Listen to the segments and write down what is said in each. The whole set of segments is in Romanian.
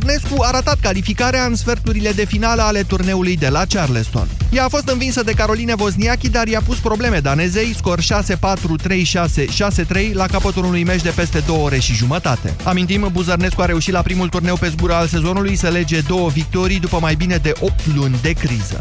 Ernestru a ratat calificarea în sferturile de finală ale turneului de la Charleston. Ea a fost învinsă de Caroline Wozniacki, dar i-a pus probleme danezei, scor 6-4, 3-6, 6-3 la capătul unui meci de peste două ore și jumătate. Amintim, Buzărnescu a reușit la primul turneu pe zgură al sezonului să lege două victorii după mai bine de 8 luni de criză.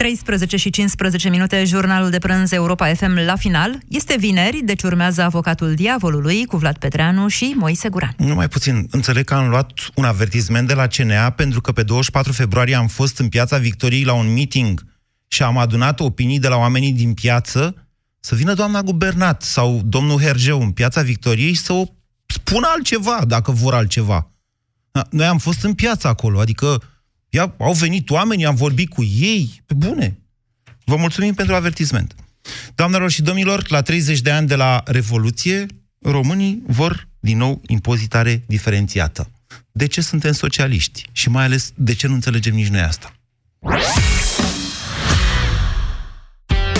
13 și 15 minute, jurnalul de prânz Europa FM la final. Este vineri, deci urmează avocatul diavolului cu Vlad Petreanu și Moise Guran. Nu mai puțin. Înțeleg că am luat un avertisment de la CNA pentru că pe 24 februarie am fost în Piața Victoriei la un meeting și am adunat opinii de la oamenii din piață să vină doamna guvernat sau domnul Hergeu în Piața Victoriei să o spună altceva, dacă vor altceva. Noi am fost în piață acolo, adică Ia, au venit oamenii, am vorbit cu ei, pe bune. Vă mulțumim pentru avertisment. Doamnelor și domnilor, la 30 de ani de la Revoluție, românii vor din nou impozitare diferențiată. De ce suntem socialiști? Și mai ales, de ce nu înțelegem nici noi asta?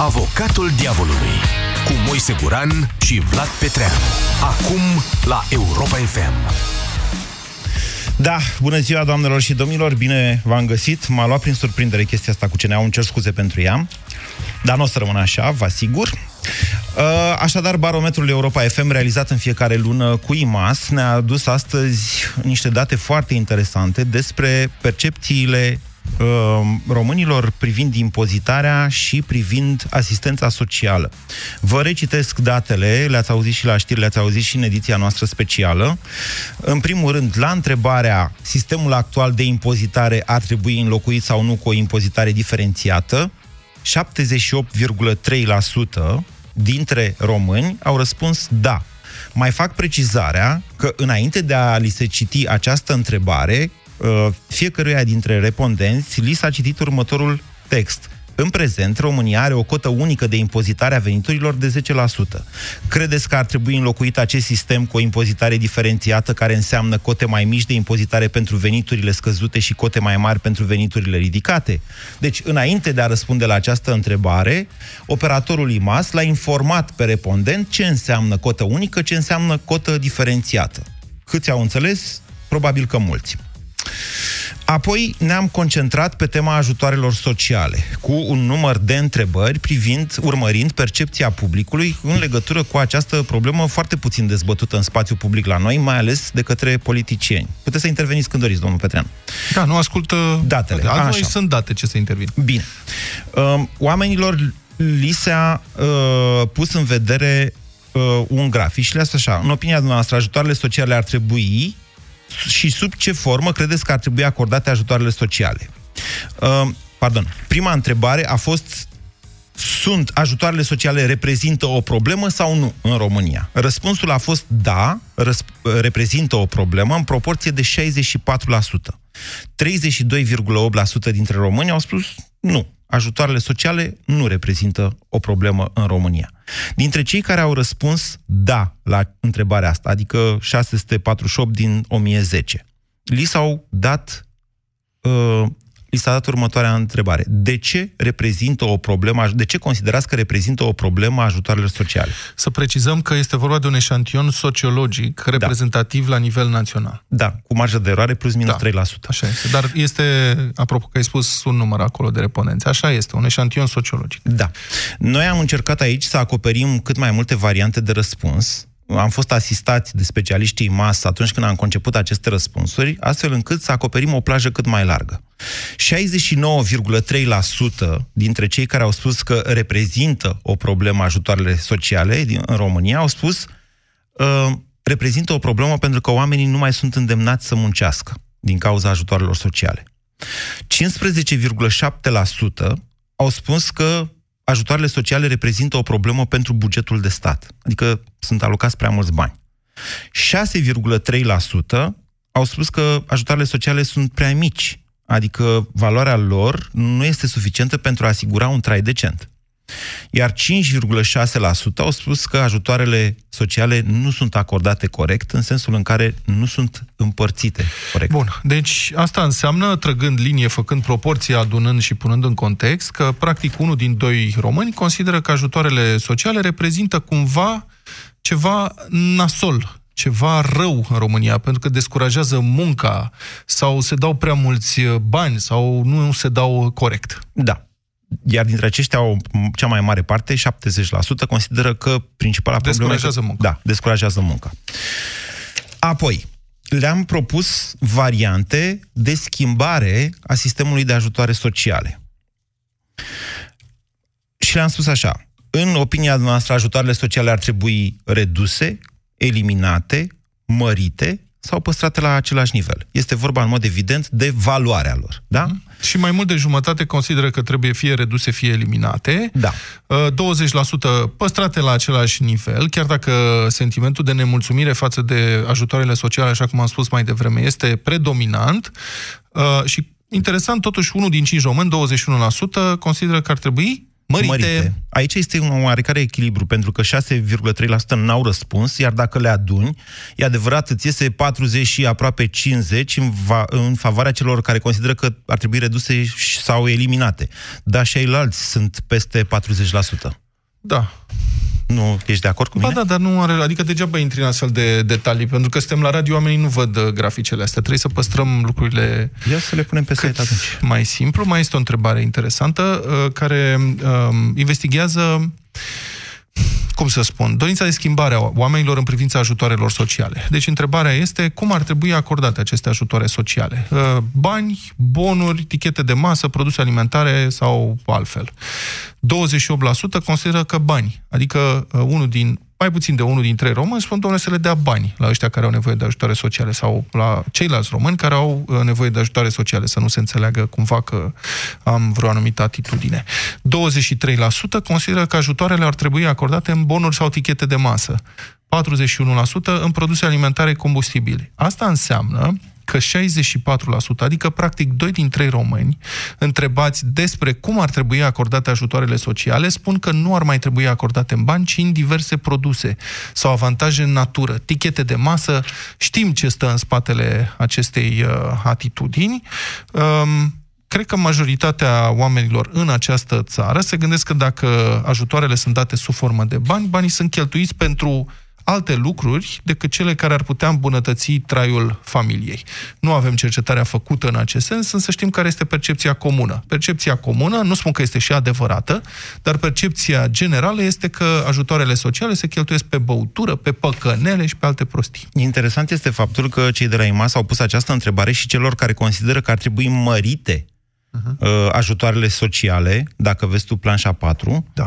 Avocatul diavolului cu Moise Guran și Vlad Petreanu. Acum la Europa FM. Da, bună ziua doamnelor și domnilor, bine v-am găsit. M-a luat prin surprindere chestia asta cu ce ne-au cer scuze pentru ea. Dar nu o să rămână așa, vă asigur. Uh, așadar, barometrul Europa FM, realizat în fiecare lună cu IMAS, ne-a adus astăzi niște date foarte interesante despre percepțiile Uh, românilor privind impozitarea și privind asistența socială. Vă recitesc datele, le-ați auzit și la știri, le-ați auzit și în ediția noastră specială. În primul rând, la întrebarea sistemul actual de impozitare ar trebui înlocuit sau nu cu o impozitare diferențiată, 78,3% dintre români au răspuns da. Mai fac precizarea că înainte de a li se citi această întrebare, Uh, fiecăruia dintre respondenți li s-a citit următorul text. În prezent, România are o cotă unică de impozitare a veniturilor de 10%. Credeți că ar trebui înlocuit acest sistem cu o impozitare diferențiată care înseamnă cote mai mici de impozitare pentru veniturile scăzute și cote mai mari pentru veniturile ridicate? Deci, înainte de a răspunde la această întrebare, operatorul IMAS l-a informat pe respondent ce înseamnă cotă unică, ce înseamnă cotă diferențiată. Câți au înțeles? Probabil că mulți. Apoi ne-am concentrat pe tema ajutoarelor sociale, cu un număr de întrebări privind, urmărind percepția publicului în legătură cu această problemă foarte puțin dezbătută în spațiu public la noi, mai ales de către politicieni. Puteți să interveniți când doriți, domnul Petrean. Da, nu ascultă datele. A, noi sunt date ce să intervin. Bine. Um, oamenilor li s-a uh, pus în vedere uh, un grafic și le-a spus așa, în opinia noastră, ajutoarele sociale ar trebui și sub ce formă credeți că ar trebui acordate ajutoarele sociale? Uh, pardon. Prima întrebare a fost sunt ajutoarele sociale reprezintă o problemă sau nu în România? Răspunsul a fost da, reprezintă o problemă în proporție de 64%. 32,8% dintre români au spus nu, ajutoarele sociale nu reprezintă o problemă în România. Dintre cei care au răspuns da la întrebarea asta, adică 648 din 1010, li s-au dat uh, li s-a dat următoarea întrebare. De ce reprezintă o problemă, de ce considerați că reprezintă o problemă ajutoarele sociale? Să precizăm că este vorba de un eșantion sociologic da. reprezentativ da. la nivel național. Da, cu marjă de eroare plus minus da, 3%. Așa este. Dar este, apropo că ai spus un număr acolo de reponenți, așa este, un eșantion sociologic. Da. Noi am încercat aici să acoperim cât mai multe variante de răspuns, am fost asistați de specialiștii masă atunci când am conceput aceste răspunsuri, astfel încât să acoperim o plajă cât mai largă. 69,3% dintre cei care au spus că reprezintă o problemă ajutoarele sociale din, în România au spus uh, reprezintă o problemă pentru că oamenii nu mai sunt îndemnați să muncească din cauza ajutoarelor sociale. 15,7% au spus că ajutoarele sociale reprezintă o problemă pentru bugetul de stat. Adică sunt alocați prea mulți bani. 6,3% au spus că ajutoarele sociale sunt prea mici, adică valoarea lor nu este suficientă pentru a asigura un trai decent. Iar 5,6% au spus că ajutoarele sociale nu sunt acordate corect, în sensul în care nu sunt împărțite corect. Bun, deci asta înseamnă, trăgând linie, făcând proporție, adunând și punând în context, că practic unul din doi români consideră că ajutoarele sociale reprezintă cumva ceva nasol ceva rău în România, pentru că descurajează munca sau se dau prea mulți bani sau nu se dau corect. Da. Iar dintre aceștia, o, cea mai mare parte, 70%, consideră că principala problemă... Descurajează munca. Da, descurajează munca. Apoi, le-am propus variante de schimbare a sistemului de ajutoare sociale. Și le-am spus așa, în opinia noastră, ajutoarele sociale ar trebui reduse, eliminate, mărite sau păstrate la același nivel. Este vorba, în mod evident, de valoarea lor. Da? Mm. Și mai mult de jumătate consideră că trebuie fie reduse, fie eliminate. Da. 20% uh, păstrate la același nivel, chiar dacă sentimentul de nemulțumire față de ajutoarele sociale, așa cum am spus mai devreme, este predominant. Uh, și interesant, totuși, unul din cinci români, 21%, consideră că ar trebui Mărite. mărite. Aici este un oarecare echilibru, pentru că 6,3% n-au răspuns, iar dacă le aduni, e adevărat, îți iese 40 și aproape 50 în, va, în favoarea celor care consideră că ar trebui reduse sau eliminate. Dar și ailalți sunt peste 40%. Da. Nu ești de acord cu mine? Ba da, dar nu are... Adică degeaba intri în astfel de detalii, pentru că suntem la radio, oamenii nu văd uh, graficele astea. Trebuie să păstrăm lucrurile... Ia să le punem pe site atunci. Mai simplu. Mai este o întrebare interesantă uh, care uh, investigează cum să spun, dorința de schimbare a oamenilor în privința ajutoarelor sociale. Deci întrebarea este cum ar trebui acordate aceste ajutoare sociale? Uh, bani, bonuri, tichete de masă, produse alimentare sau altfel. 28% consideră că bani, adică uh, unul din mai puțin de unul dintre români spun, domnule, să le dea bani la ăștia care au nevoie de ajutoare sociale sau la ceilalți români care au uh, nevoie de ajutoare sociale, să nu se înțeleagă cumva că am vreo anumită atitudine. 23% consideră că ajutoarele ar trebui acordate în bonuri sau tichete de masă. 41% în produse alimentare combustibile. Asta înseamnă că 64%, adică practic 2 din 3 români, întrebați despre cum ar trebui acordate ajutoarele sociale, spun că nu ar mai trebui acordate în bani, ci în diverse produse sau avantaje în natură, tichete de masă. Știm ce stă în spatele acestei uh, atitudini. Um, cred că majoritatea oamenilor în această țară se gândesc că dacă ajutoarele sunt date sub formă de bani, banii sunt cheltuiți pentru alte lucruri decât cele care ar putea îmbunătăți traiul familiei. Nu avem cercetarea făcută în acest sens, însă știm care este percepția comună. Percepția comună, nu spun că este și adevărată, dar percepția generală este că ajutoarele sociale se cheltuiesc pe băutură, pe păcănele și pe alte prostii. Interesant este faptul că cei de la IMAS au pus această întrebare și celor care consideră că ar trebui mărite uh-huh. ajutoarele sociale, dacă vezi tu planșa 4, da.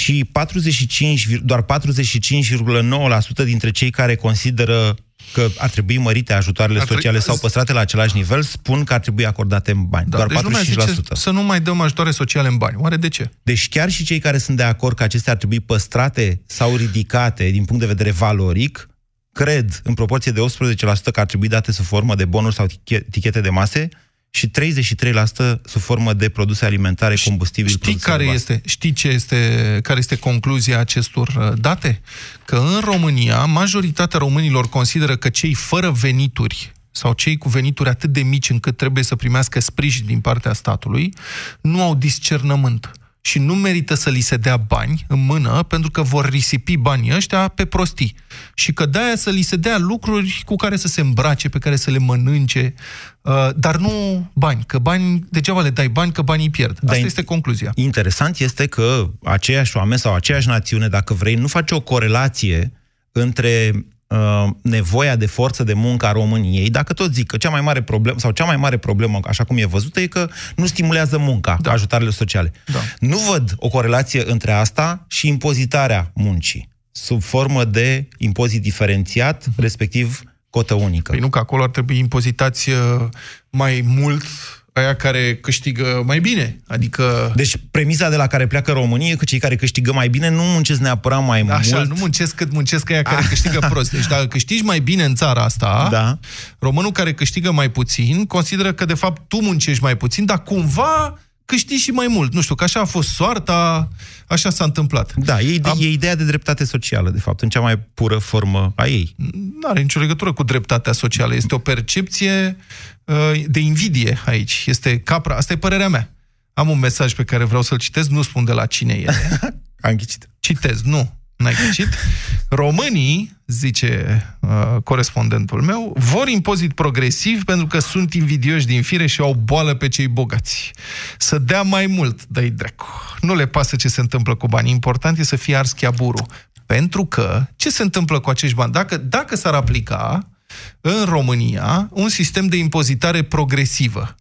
Și 45, doar 45,9% dintre cei care consideră că ar trebui mărite ajutoarele ar sociale trebui... sau păstrate la același nivel, spun că ar trebui acordate în bani. Da, doar deci 45%. Zice să nu mai dăm ajutoare sociale în bani. Oare de ce? Deci chiar și cei care sunt de acord că acestea ar trebui păstrate sau ridicate din punct de vedere valoric, cred în proporție de 18% că ar trebui date sub formă de bonuri sau tichete de mase, și 33% sub formă de produse alimentare, combustibil, știi care este, Știi ce este, care este concluzia acestor uh, date? Că în România, majoritatea românilor consideră că cei fără venituri sau cei cu venituri atât de mici încât trebuie să primească sprijin din partea statului, nu au discernământ și nu merită să li se dea bani în mână pentru că vor risipi banii ăștia pe prostii. Și că de-aia să li se dea lucruri cu care să se îmbrace, pe care să le mănânce, uh, dar nu bani. Că bani, degeaba le dai bani, că banii pierd. Asta da, este concluzia. Interesant este că aceiași oameni sau aceeași națiune, dacă vrei, nu face o corelație între Uh, nevoia de forță de muncă a României, dacă tot zic că cea mai mare problemă, sau cea mai mare problemă, așa cum e văzută, e că nu stimulează munca, da. ajutarele sociale. Da. Nu văd o corelație între asta și impozitarea muncii, sub formă de impozit diferențiat, respectiv cotă unică. Păi nu, că acolo ar trebui impozitați uh, mai mult aia care câștigă mai bine. Adică... Deci premisa de la care pleacă România e că cei care câștigă mai bine nu muncesc neapărat mai Așa, mult. nu muncesc cât muncesc aia care câștigă prost. Deci dacă câștigi mai bine în țara asta, Da. românul care câștigă mai puțin consideră că de fapt tu muncești mai puțin, dar cumva câștigi și mai mult. Nu știu, că așa a fost soarta, așa s-a întâmplat. Da, e, ide- Am- e ideea de dreptate socială, de fapt, în cea mai pură formă a ei. Nu are nicio legătură cu dreptatea socială. Este o percepție uh, de invidie aici. Este capra. Asta e părerea mea. Am un mesaj pe care vreau să-l citesc, nu spun de la cine e. Am ghicit. Citez, nu, n-ai ghicit. Românii, zice uh, corespondentul meu, vor impozit progresiv pentru că sunt invidioși din fire și au boală pe cei bogați. Să dea mai mult, dă dracu. Nu le pasă ce se întâmplă cu banii. Important e să fie ars chiaburul. Pentru că, ce se întâmplă cu acești bani? Dacă, dacă s-ar aplica în România un sistem de impozitare progresivă,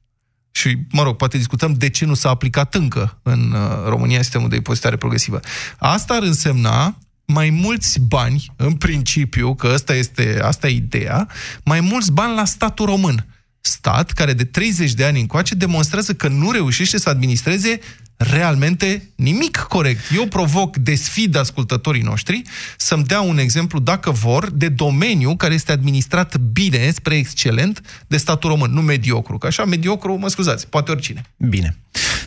și, mă rog, poate discutăm de ce nu s-a aplicat încă în uh, România sistemul de impozitare progresivă. Asta ar însemna mai mulți bani, în principiu, că asta este asta e ideea, mai mulți bani la statul român. Stat care de 30 de ani încoace demonstrează că nu reușește să administreze realmente nimic corect. Eu provoc, desfid ascultătorii noștri să-mi dea un exemplu, dacă vor, de domeniu care este administrat bine, spre excelent, de statul român, nu mediocru. Că așa, mediocru, mă scuzați, poate oricine. Bine.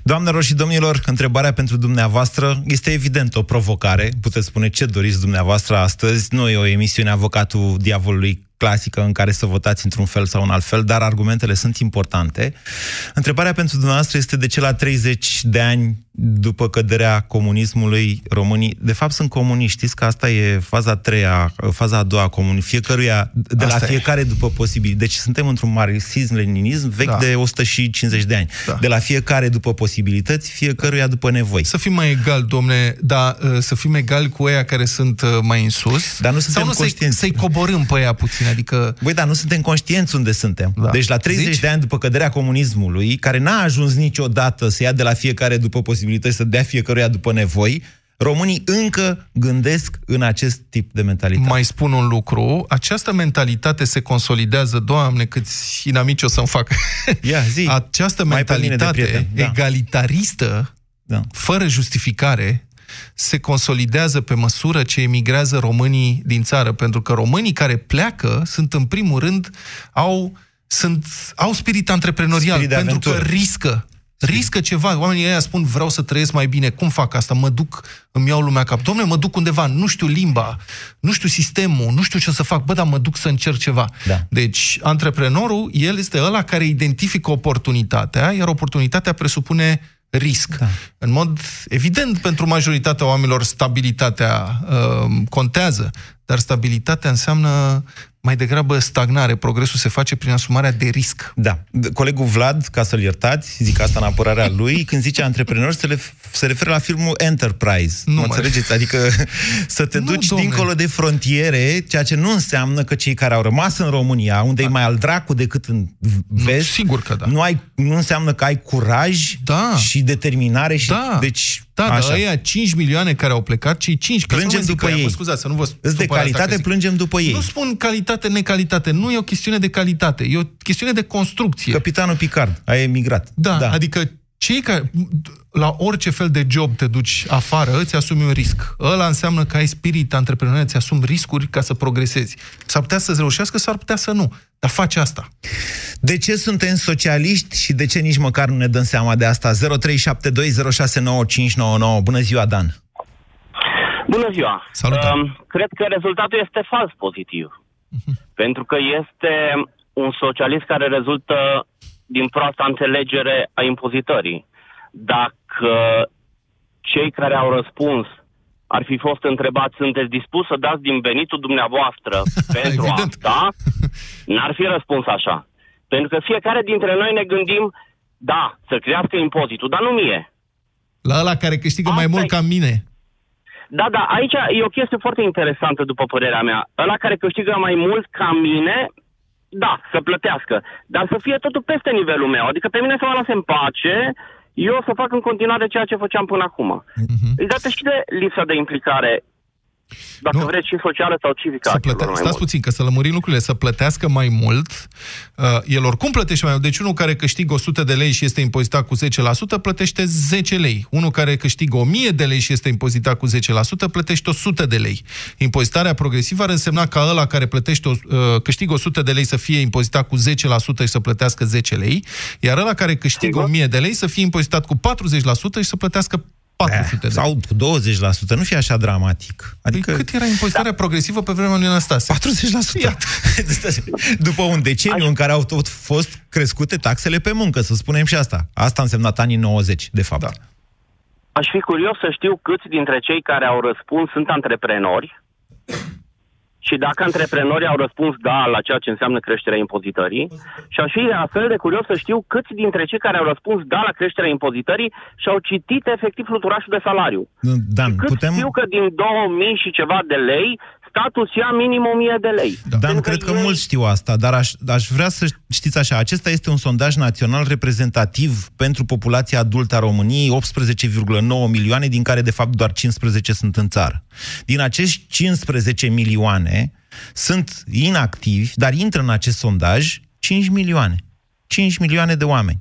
Doamnelor și domnilor, întrebarea pentru dumneavoastră este evident o provocare. Puteți spune ce doriți dumneavoastră astăzi. Nu e o emisiune avocatul diavolului clasică în care să votați într-un fel sau în alt fel, dar argumentele sunt importante. Întrebarea pentru dumneavoastră este de ce la 30 de ani după căderea comunismului românii, de fapt sunt comuniști, știți că asta e faza a treia, faza a doua a comunismului, fiecăruia, de Asta la e. fiecare după posibil. Deci suntem într-un marxism-leninism vechi Da. de 150 de ani. Da. De la fiecare după posibilități, fiecăruia după nevoi. Să fim mai egali, domne, dar uh, să fim egali cu ăia care sunt uh, mai în sus. Dar nu suntem sau nu să-i, conștienți. să-i coborâm pe ăia puțin, adică... Băi, dar nu suntem conștienți unde suntem. Da. Deci la 30 Zici? de ani după căderea comunismului, care n-a ajuns niciodată să ia de la fiecare după posibilități, să dea fiecăruia după nevoi, românii încă gândesc în acest tip de mentalitate. Mai spun un lucru, această mentalitate se consolidează, doamne, câți inamici o să-mi fac. Ia, zi. Această Mai pe mine de mentalitate prieten, da. egalitaristă, Da. fără justificare, se consolidează pe măsură ce emigrează românii din țară, pentru că românii care pleacă sunt în primul rând au sunt au spirit antreprenorial Spirit de pentru că aventură. riscă Riscă ceva. Oamenii ăia spun, vreau să trăiesc mai bine. Cum fac asta? Mă duc, îmi iau lumea cap. Domnule, mă duc undeva, nu știu limba, nu știu sistemul, nu știu ce să fac. Bă, dar mă duc să încerc ceva. Da. Deci, antreprenorul, el este ăla care identifică oportunitatea, iar oportunitatea presupune risc. Da. În mod evident, pentru majoritatea oamenilor, stabilitatea uh, contează, dar stabilitatea înseamnă mai degrabă stagnare. Progresul se face prin asumarea de risc. Da. Colegul Vlad, ca să-l iertați, zic asta în apărarea lui, când zice antreprenor, se, le, se referă la filmul Enterprise. Nu mă mai- înțelegeți? Adică să te Nu, duci domne. dincolo de frontiere, ceea ce nu înseamnă că cei care au rămas în România, unde e mai al dracu decât în vest, sigur că da. nu, ai, nu înseamnă că ai curaj Da. și determinare și... Da. Deci, Da, dar așa. ăia 5 milioane care au plecat, cei 5, că să Plângem nu zic după ăia, ei. Mă scuzați, să nu vă Îți de supărați dacă calitate, zic. plângem după ei. Nu spun calitate, necalitate. Nu e o chestiune de calitate. E o chestiune de construcție. Capitanul Picard a emigrat. Da, da, adică cei care la orice fel de job te duci afară, îți asumi un risc. Ăla înseamnă că ai spirit antreprenorial, îți asumi riscuri ca să progresezi. S-ar putea să-ți reușească, s-ar putea să nu. Dar faci asta. De ce suntem socialiști și de ce nici măcar nu ne dăm seama de asta? 0372069599. Bună ziua, Dan! Bună ziua! Salut. Um, cred că rezultatul este fals pozitiv. Pentru că este un socialist care rezultă din proasta înțelegere a impozitării. Dacă cei care au răspuns ar fi fost întrebați, sunteți dispus să dați din venitul dumneavoastră pentru Evident. asta, n-ar fi răspuns așa. Pentru că fiecare dintre noi ne gândim, da, să crească impozitul, dar nu mie. La ăla care câștigă mai Asta mult e. ca mine. Da, da, aici e o chestie foarte interesantă, după părerea mea. Ăla care câștigă mai mult ca mine, da, să plătească. Dar să fie totul peste nivelul meu. Adică pe mine să mă lase în pace, eu să fac în continuare ceea ce făceam până acum. Mhm. Îi dată și de lipsa de implicare dacă Nu. vreți, și socială sau civică. a Să celor plăte... mai Stați mulți. puțin, că să lămurim lucrurile, să plătească mai mult. Uh, el oricum plătește mai mult. Deci unul care câștigă 100 de lei și este impozitat cu 10%, plătește 10 lei. Unul care câștigă 1000 de lei și este impozitat cu 10%, plătește 100 de lei. Impozitarea progresivă ar însemna ca ăla care plătește, o- uh, câștigă 100 de lei să fie impozitat cu 10% și să plătească 10 lei, iar ăla care câștigă Sigur. 1000 de lei să fie impozitat cu 40% și să plătească 400 de lei. Sau cu 20%, nu fi așa dramatic. Adică... Adică Cât era impozitarea progresivă pe vremea lui Anastase? 40%. După un deceniu în care au tot fost crescute taxele pe muncă, să spunem și asta. Asta a însemnat anii 90, de fapt. Da. Aș fi curios să știu câți dintre cei care au răspuns sunt antreprenori și dacă antreprenorii au răspuns da la ceea ce înseamnă creșterea impozitării și aș fi astfel de curios să știu câți dintre cei care au răspuns da la creșterea impozitării și-au citit efectiv fluturașul de salariu. Dan, Cât putem... știu că din 2000 și ceva de lei, statul își ia minim 1000 de lei. Dan, Pentru cred că ei- mulți știu asta, dar aș, aș vrea să știți așa, acesta este un sondaj național reprezentativ pentru populația adultă a României, 18,9 milioane, din care de fapt doar 15 sunt în țară. Din acești 15 milioane sunt inactivi, dar intră în acest sondaj 5 milioane. 5 milioane de oameni.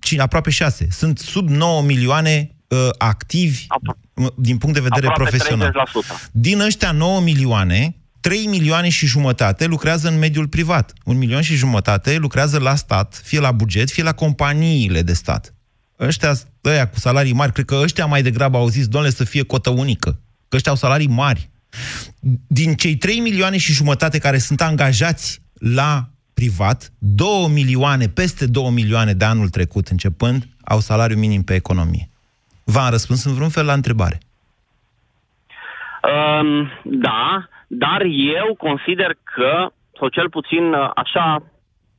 Ci- Aproape 6. Sunt sub 9 milioane uh, activi Apro- uh, din punct de vedere Aproape profesional. 30%. Din ăștia 9 milioane, 3 milioane și jumătate lucrează în mediul privat. Un milion și jumătate lucrează la stat, fie la buget, fie la companiile de stat. Ăștia, ăia cu salarii mari, cred că ăștia mai degrabă au zis, domnule, să fie cotă unică. Că ăștia au salarii mari. Din cei 3 milioane și jumătate care sunt angajați la privat, 2 milioane, peste 2 milioane de anul trecut începând, au salariu minim pe economie. V-am răspuns în vreun fel la întrebare. Um, da, dar eu consider că, sau cel puțin uh, așa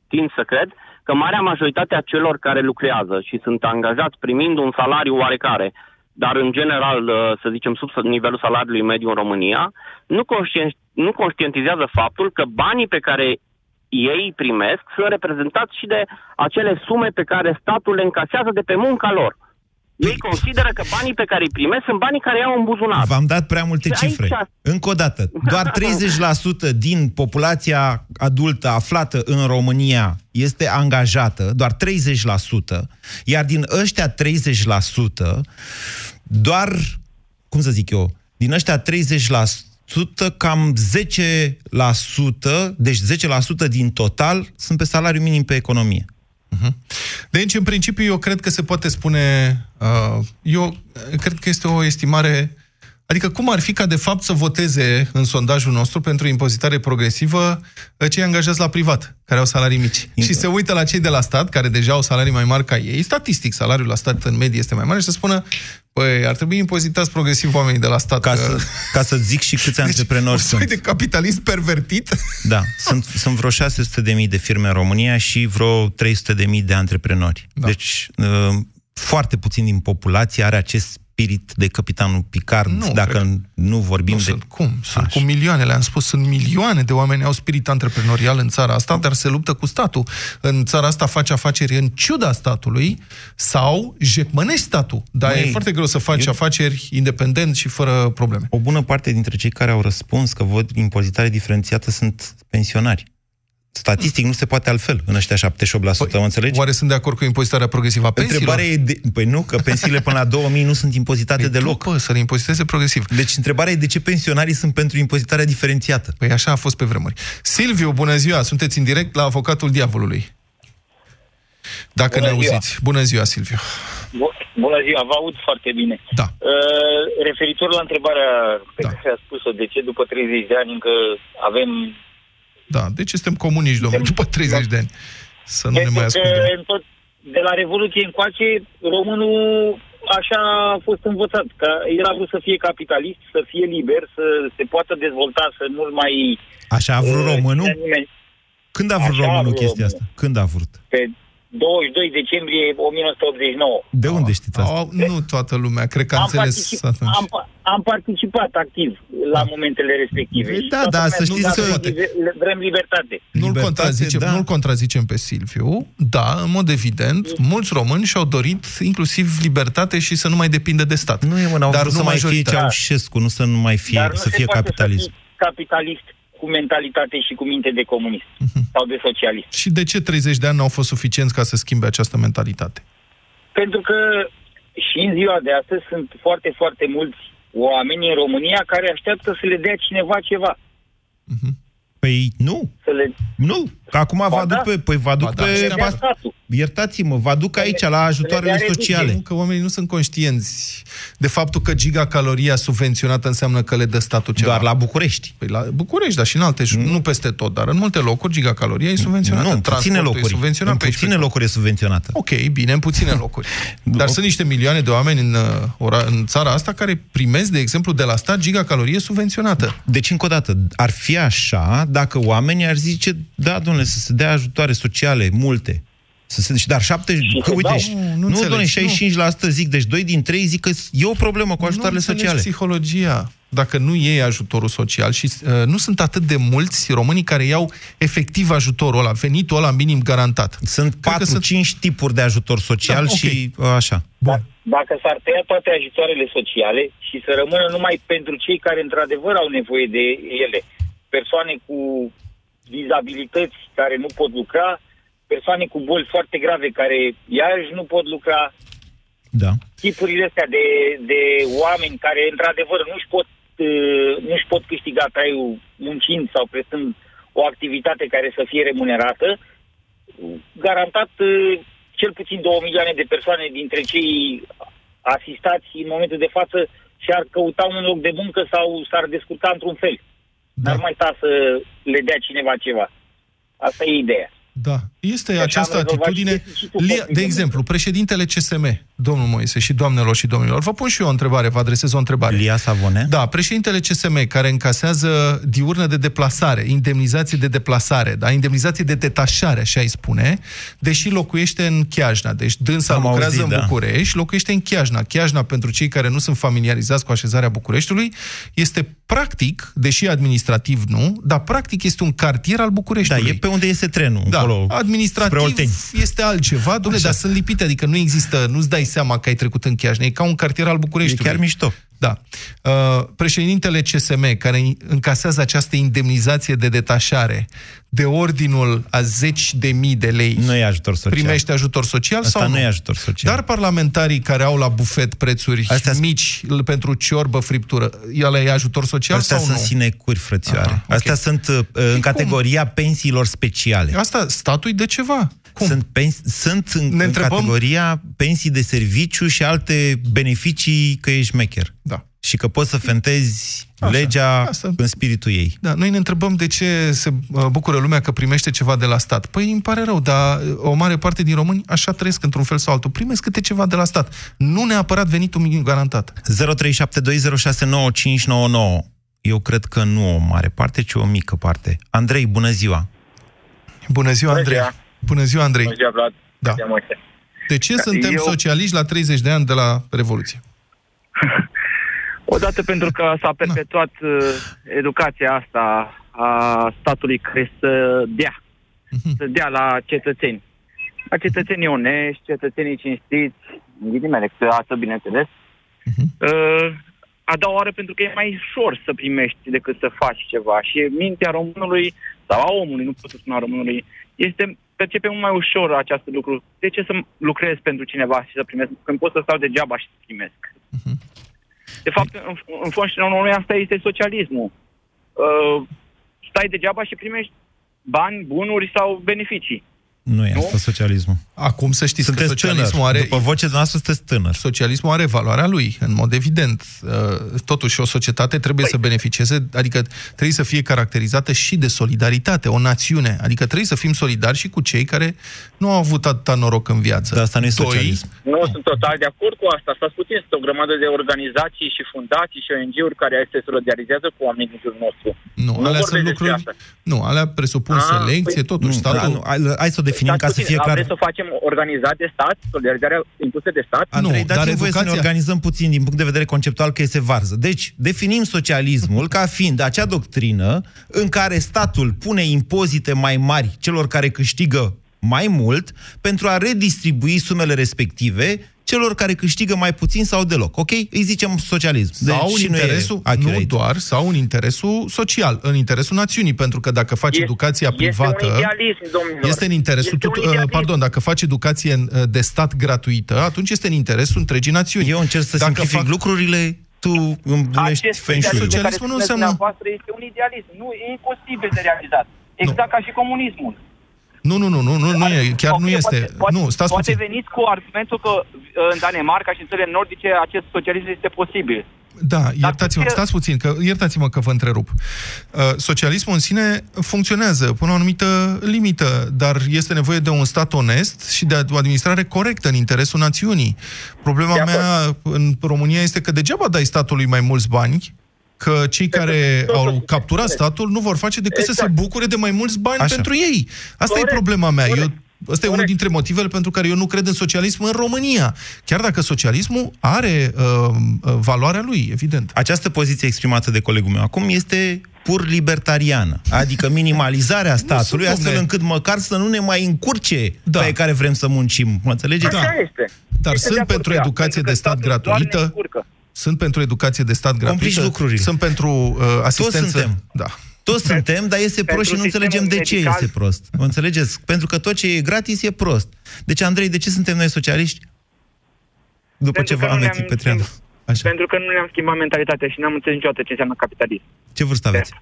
tind să cred, că marea majoritate a celor care lucrează și sunt angajați primind un salariu oarecare, dar în general, uh, să zicem, sub nivelul salariului mediu în România, nu, conștien- nu conștientizează faptul că banii pe care ei îi primesc sunt reprezentați și de acele sume pe care statul le încasează de pe munca lor. Ei consideră că banii pe care îi primesc sunt banii care iau în buzunar. V-am dat prea multe Și aici- cifre. Încă o dată, doar 30% din populația adultă aflată în România este angajată, doar 30%, iar din ăștia 30%, doar, cum să zic eu, din ăștia 30%, cam 10%, deci 10% din total, sunt pe salariu minim pe economie. Deci, în principiu, eu cred că se poate spune... Uh, eu uh, cred că este o estimare... Adică cum ar fi ca, de fapt, să voteze în sondajul nostru pentru impozitare progresivă uh, cei angajați la privat, care au salarii mici. Și se uită la cei de la stat, care deja au salarii mai mari ca ei. Statistic, salariul la stat în medie este mai mare și să spună Păi, ar trebui impozitați progresiv oamenii de la stat. Ca că- să, ca să zic și câți antreprenori un soi sunt. de capitalism pervertit. Da, sunt, sunt vreo 600.000 de firme în România și vreo 300.000 de antreprenori. Da. Deci, uh, foarte puțin din populație are acest spirit de capitanul Picard, Nu, dacă cred. nu vorbim Nu de... sunt, cum? Sunt Așa. cu milioane, le-am spus, sunt milioane de oameni au spirit antreprenorial în țara asta, dar se luptă cu statul. În țara asta face afaceri în ciuda statului sau jecmănești statul. Dar Măi, e foarte greu să faci eu- afaceri independent și fără probleme. O bună parte dintre cei care au răspuns că văd impozitare diferențiată sunt pensionari. Statistic nu se poate altfel în ăștia 78%, mă înțelegi? Oare sunt de acord cu impozitarea progresivă a pensiilor? Întrebarea e de... Păi nu, că pensiile până la 2000 nu sunt impozitate Păi deloc. După, să le impoziteze progresiv. Deci întrebarea e de ce pensionarii sunt pentru impozitarea diferențiată. Păi așa a fost pe vremuri. Silviu, bună ziua! Sunteți în direct la Avocatul Diavolului. Dacă Bună ne ziua. auziți. Bună ziua, Silviu. Bu- Bună ziua, vă aud foarte bine. Da. Uh, referitor la întrebarea pe Da. care a spus-o, de ce după 30 de ani încă avem... Da, deci suntem comuniști, domnule, după 30 de ani. Să nu ne mai Pentru că ascundem. în tot, de la Revoluție încoace, românul așa a fost învățat, că el a vrut să fie capitalist, să fie liber, să se poată dezvolta, să nu-l mai... Așa a vrut uh, românul? țină nimeni Când a vrut Așa a românul vrut chestia românul. asta? Când a vrut? Pe, 22 decembrie 1989. De unde știți asta? Au, nu toată lumea, cred că a Am, înțeles particip, atunci. am, pa- am participat activ la momentele respective. Păi Și da, toată da, lumea să spune știți că că- libe- Vrem libertate. Nu-l Libertate, contrazicem, da. nu-l contrazicem pe Silviu. Da, în mod evident, mulți români și-au dorit inclusiv libertate și să nu mai depindă de stat. Nu e, mă, n-au Dar vrut nu să mai fie majoritatea. Ceaușescu, nu să nu mai fie, Dar nu să se fie poate capitalism. să fii capitalist cu mentalitate și cu minte de comunist Mhm. sau de socialist. Și de ce 30 de ani n-au fost suficienți ca să schimbe această mentalitate? Pentru că și în ziua de astăzi sunt foarte, foarte mulți oameni în România care așteaptă să le dea cineva ceva. Păi nu, Să le nu, că acum vă Ba aduc da. pe, păi vă aduc Ba da, pe, și le dea pas- statul. iertați-mă, vă aduc aici la ajutoarele dea reducere. sociale. Nu, că oamenii nu sunt conștienți de faptul că gigacaloria subvenționată înseamnă că le dă statul ceva. Doar la București. Păi la București, dar și în alte, mm. nu peste tot, dar în multe locuri gigacaloria e subvenționată. Nu, în puține Transportul e locuri. subvenționat În pe aici, puține pe locuri e subvenționată. Ok, bine, în puține locuri. Dar sunt niște milioane de oameni în, uh, ora, în țara asta care primesc, de exemplu, de la stat gigacalorie subvenționată. Deci, încă o dată, ar fi așa dacă oamenii ar zice, da, domnule, să se dea ajutoare sociale, multe. Să se, dar 70, Și că se uite, dau. și- Nu, nu nu, înțelegi, domnule, 65% zic, deci 2 din 3 zic că e o problemă cu ajutoarele nu înțelegi sociale. psihologia. Dacă nu iei ajutorul social și uh, nu sunt atât de mulți românii care iau efectiv ajutorul ăla, venitul ăla minim garantat. Sunt Cred că 4-5 tipuri de ajutor social Da, ok. și uh, așa. Bun. Dacă s-ar tăia toate ajutoarele sociale și să rămână numai pentru cei care într-adevăr au nevoie de ele, persoane cu dizabilități care nu pot lucra, persoane cu boli foarte grave care iarăși nu pot lucra, Da. tipurile astea de, de oameni care într-adevăr nu-și pot, uh, nu-și pot câștiga traiul muncind sau prestând o activitate care să fie remunerată, garantat uh, cel puțin 2 milioane de persoane dintre cei asistați în momentul de față și-ar căuta un loc de muncă sau s-ar descurca într-un fel. Da. N-ar mai sta să le dea cineva ceva. Asta e ideea. Da. Este Deci această am rezolvat atitudine. și deficitul Lia, de posibil. exemplu, președintele CSM, domnul Moise și doamnelor și domnilor, vă pun și eu o întrebare, vă adresez o întrebare. Lia Savone? Da, președintele CSM, care încasează diurnă de deplasare, indemnizație de deplasare, da, indemnizație de detașare, așa îi spune, deși locuiește în Chiajna. Deci dânsa Am lucrează auzit, în da. București, locuiește în Chiajna. Chiajna, pentru cei care nu sunt familiarizați cu așezarea Bucureștiului, este practic, deși administrativ nu, dar practic este un cartier al Da, Bucureștiului. e pe unde este trenul, Da, acolo, spre administrativ Olteni. este altceva, domnule, dar sunt lipite, adică nu există, nu-ți dai seama că ai trecut în Chiajna, e ca un cartier al E Bucureștiului. chiar mișto. Da. Uh, președintele CSM, care încasează această indemnizație de detașare de ordinul a zeci de mii de lei, Nu e ajutor social. primește ajutor social Asta sau nu nu? e ajutor social. Dar parlamentarii care au la bufet prețuri Astea sunt- mici l- pentru ciorbă, friptură, el e ajutor social Astea sau sunt nu? sinecuri, frățioare. Aha, ok. Astea sunt uh, în cum? categoria pensiilor speciale. Asta, statul de ceva. Cum? Sunt, pens- sunt în, Ne în întrebăm- categoria pensii de serviciu și alte beneficii că ești șmecher. Da. Și că poți să fentezi Așa. legea Asta- în spiritul ei. Da, noi ne întrebăm de ce se uh, bucură lumea că primește ceva de la stat. Păi îmi pare rău, dar uh, o mare parte din români așa trăiesc într-un fel sau altul. Primesc câte ceva de la stat. Nu neapărat venitul minim garantat. 0372069599. Eu cred că nu o mare parte, ci o mică parte. Andrei, bună ziua! Bună ziua, Bună Andrei. ziua. Bună ziua, Andrei. Bună ziua, Vlad. Da. Bună ziua, Moise. De ce suntem Eu- socialiști la 30 de ani de la Revoluție? Odată pentru că s-a perpetuat uh, educația asta a statului care să dea, să dea la cetățeni. La cetățenii onești, cetățenii cinstiți, în ghilimele, câteodată, bineînțeles. Uh, a doua oară pentru că e mai ușor să primești decât să faci ceva. Și mintea românului, sau a omului, nu pot să spun a românului, este percepe mult mai ușor acest lucru. De ce să lucrez pentru cineva și să primesc, când pot să stau degeaba și să primesc? De fapt, în, în fond și în urmă, asta este socialismul. Uh, stai degeaba și primești bani, bunuri sau beneficii. Nu e asta socialismul. Acum să știți Sunteți că socialismul tânăr. are... După vocea noastră sunteți tânăr. Socialismul are valoarea lui, în mod evident. Uh, Totuși, o societate trebuie Păi- să beneficieze, adică trebuie să fie caracterizată și de solidaritate, o națiune. Adică trebuie să fim solidari și cu cei care nu au avut atâta noroc în viață. Dar asta nu e Doi, socialism. Nu sunt total de acord cu asta. Stați puțin, sunt o grămadă de organizații și fundații și ONG-uri care se solidarizează cu oamenii din jurul nostru. Nu, Nu alea vorbesc sunt despre lucruri... asta. Nu, alea presupun Ah, selecție, păi- totuși Nu, statul... da, nu, hai, hai să o definim ca să puțin, fie clar. Vreți să facem organizat de stat, solidarizarea impusă de stat? Andrei, Nu, dar dați-mi voie să ne educația- organizăm puțin din punct de vedere conceptual că este varză. Deci, definim socialismul ca fiind acea doctrină în care statul pune impozite mai mari celor care câștigă mai mult pentru a redistribui sumele respective celor care câștigă mai puțin sau deloc. Ok? Îi zicem socialism. Sau Deci, în și nu e interesul, nu accurate. doar, sau în interesul social, în interesul națiunii, pentru că dacă faci Este- educația privată... Este un idealism, domnilor. Este în interesul Este un tut- uh, idealism. pardon, dacă faci educație în- uh, de stat gratuită, atunci este în interesul întregii națiuni. Eu încerc să Dacă simplific fac- lucrurile, tu îmbunești Acest feng shui-ul. idealism de care Socialismul nu spuneți înseamnă- dumneavoastră este un idealism. Nu, e imposibil de realizat. Exact ca și comunismul. Nu, nu, nu, nu, nu, nu e, chiar Ok, nu este. Poate, poate, Nu, stați poate puțin. veniți cu argumentul că uh, în Danemarca și în țările nordice acest socialism este posibil. Da, iertați-mă, ce- stați puțin, că iertați-mă că vă întrerup. Uh, Socialismul în sine funcționează până la o anumită limită, dar este nevoie de un stat onest și de o administrare corectă în interesul națiunii. Problema De mea în România este că degeaba dai statului mai mulți bani, că cei care totul- au capturat corect. statul nu vor face decât să se Exact. bucure de mai mulți bani Așa. pentru ei. Asta Corect, e problema mea. Eu, corect, Ăsta e unul corect. dintre motivele pentru care eu nu cred în socialism în România. Chiar dacă socialismul are uh, uh, valoarea lui, evident. Această poziție exprimată de colegul meu acum este pur libertariană, adică minimalizarea statului, sunt, astfel domne. încât măcar să nu ne mai încurce Da. pe care vrem să muncim. Mă înțelegeți? Așa este. Dar Este sunt de acord pentru cu ea, educație pentru de că stat statul doar ne gratuită. Încurcă. Sunt pentru educație de stat Complici gratuită. lucrurile. Sunt pentru uh, asistență. suntem. Da. Toți suntem, dar este prost și nu sistemul înțelegem de ce medical- este prost. Mă înțelegeți? Pentru că tot ce e gratis e prost. Deci, Andrei, de ce suntem noi socialiști? După Pentru ce că vă nu ameți ne-am Petreanu. Așa. Pentru că nu ne-am schimbat mentalitatea și n-am înțeles niciodată ce înseamnă capitalism. Ce vârstă aveți?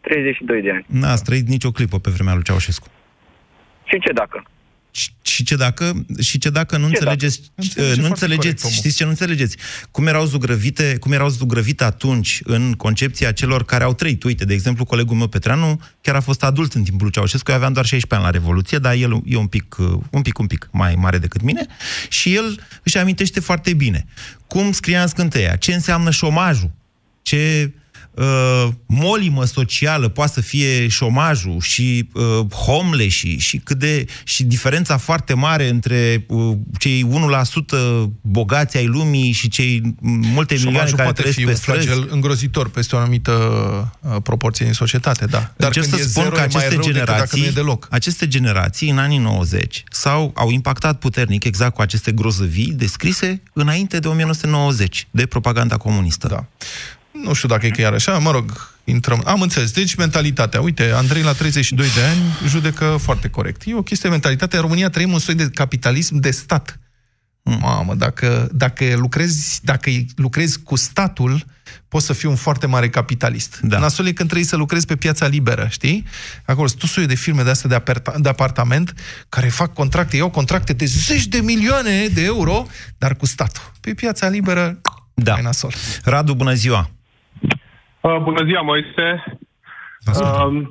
32 de ani. N-ați trăit nicio clipă pe vremea lui Ceaușescu. Și ce dacă? Și- Și ce dacă, și ce dacă nu Ce înțelegeți, Înțelege uh, nu foarte înțelegeți, corect omul. știți ce nu înțelegeți? Cum erau zugrăvite, cum erau zugrăvite atunci în concepția celor care au trăit. Uite, de exemplu, colegul meu Petreanu chiar a fost adult în timpul lui Ceaușescu, eu aveam doar 16 ani la Revoluție, dar el e un pic, uh, un pic, un pic mai mare decât mine și el își amintește foarte bine. Cum scria în scânteia, ce înseamnă șomajul, ce uh, molimă socială poate să fie șomajul și uh, homeless și, și cât de și diferența foarte mare între uh, cei 1% bogați ai lumii și cei multe milioane Șomajul care poate trăiesc fi pe un străzi. flagel îngrozitor peste o anumită uh, proporție din societate, da. Dar Încerc când să e spun zero, că e mai aceste rău decât dacă nu generații, e deloc. aceste generații în anii 90 sau au impactat puternic exact cu aceste grozăvii descrise înainte de 1990 de propaganda comunistă. Da. Nu știu dacă e chiar așa, mă rog, intrăm. Am înțeles. Deci mentalitatea. Uite, Andrei la 32 de ani judecă foarte corect. E o chestie de mentalitate. În România trăim un soi de capitalism de stat. Mamă, dacă, dacă, lucrezi, dacă lucrezi cu statul, poți să fii un foarte mare capitalist. Da. Nasol e când trebuie să lucrezi pe piața liberă, știi? Acolo sunt tot soiul de firme de astea de, aperta- de apartament care fac contracte, iau contracte de zeci de milioane de euro, dar cu statul. Pe piața liberă, Da. e nasol. Radu, bună ziua! Uh, bună ziua, Moise. Uh,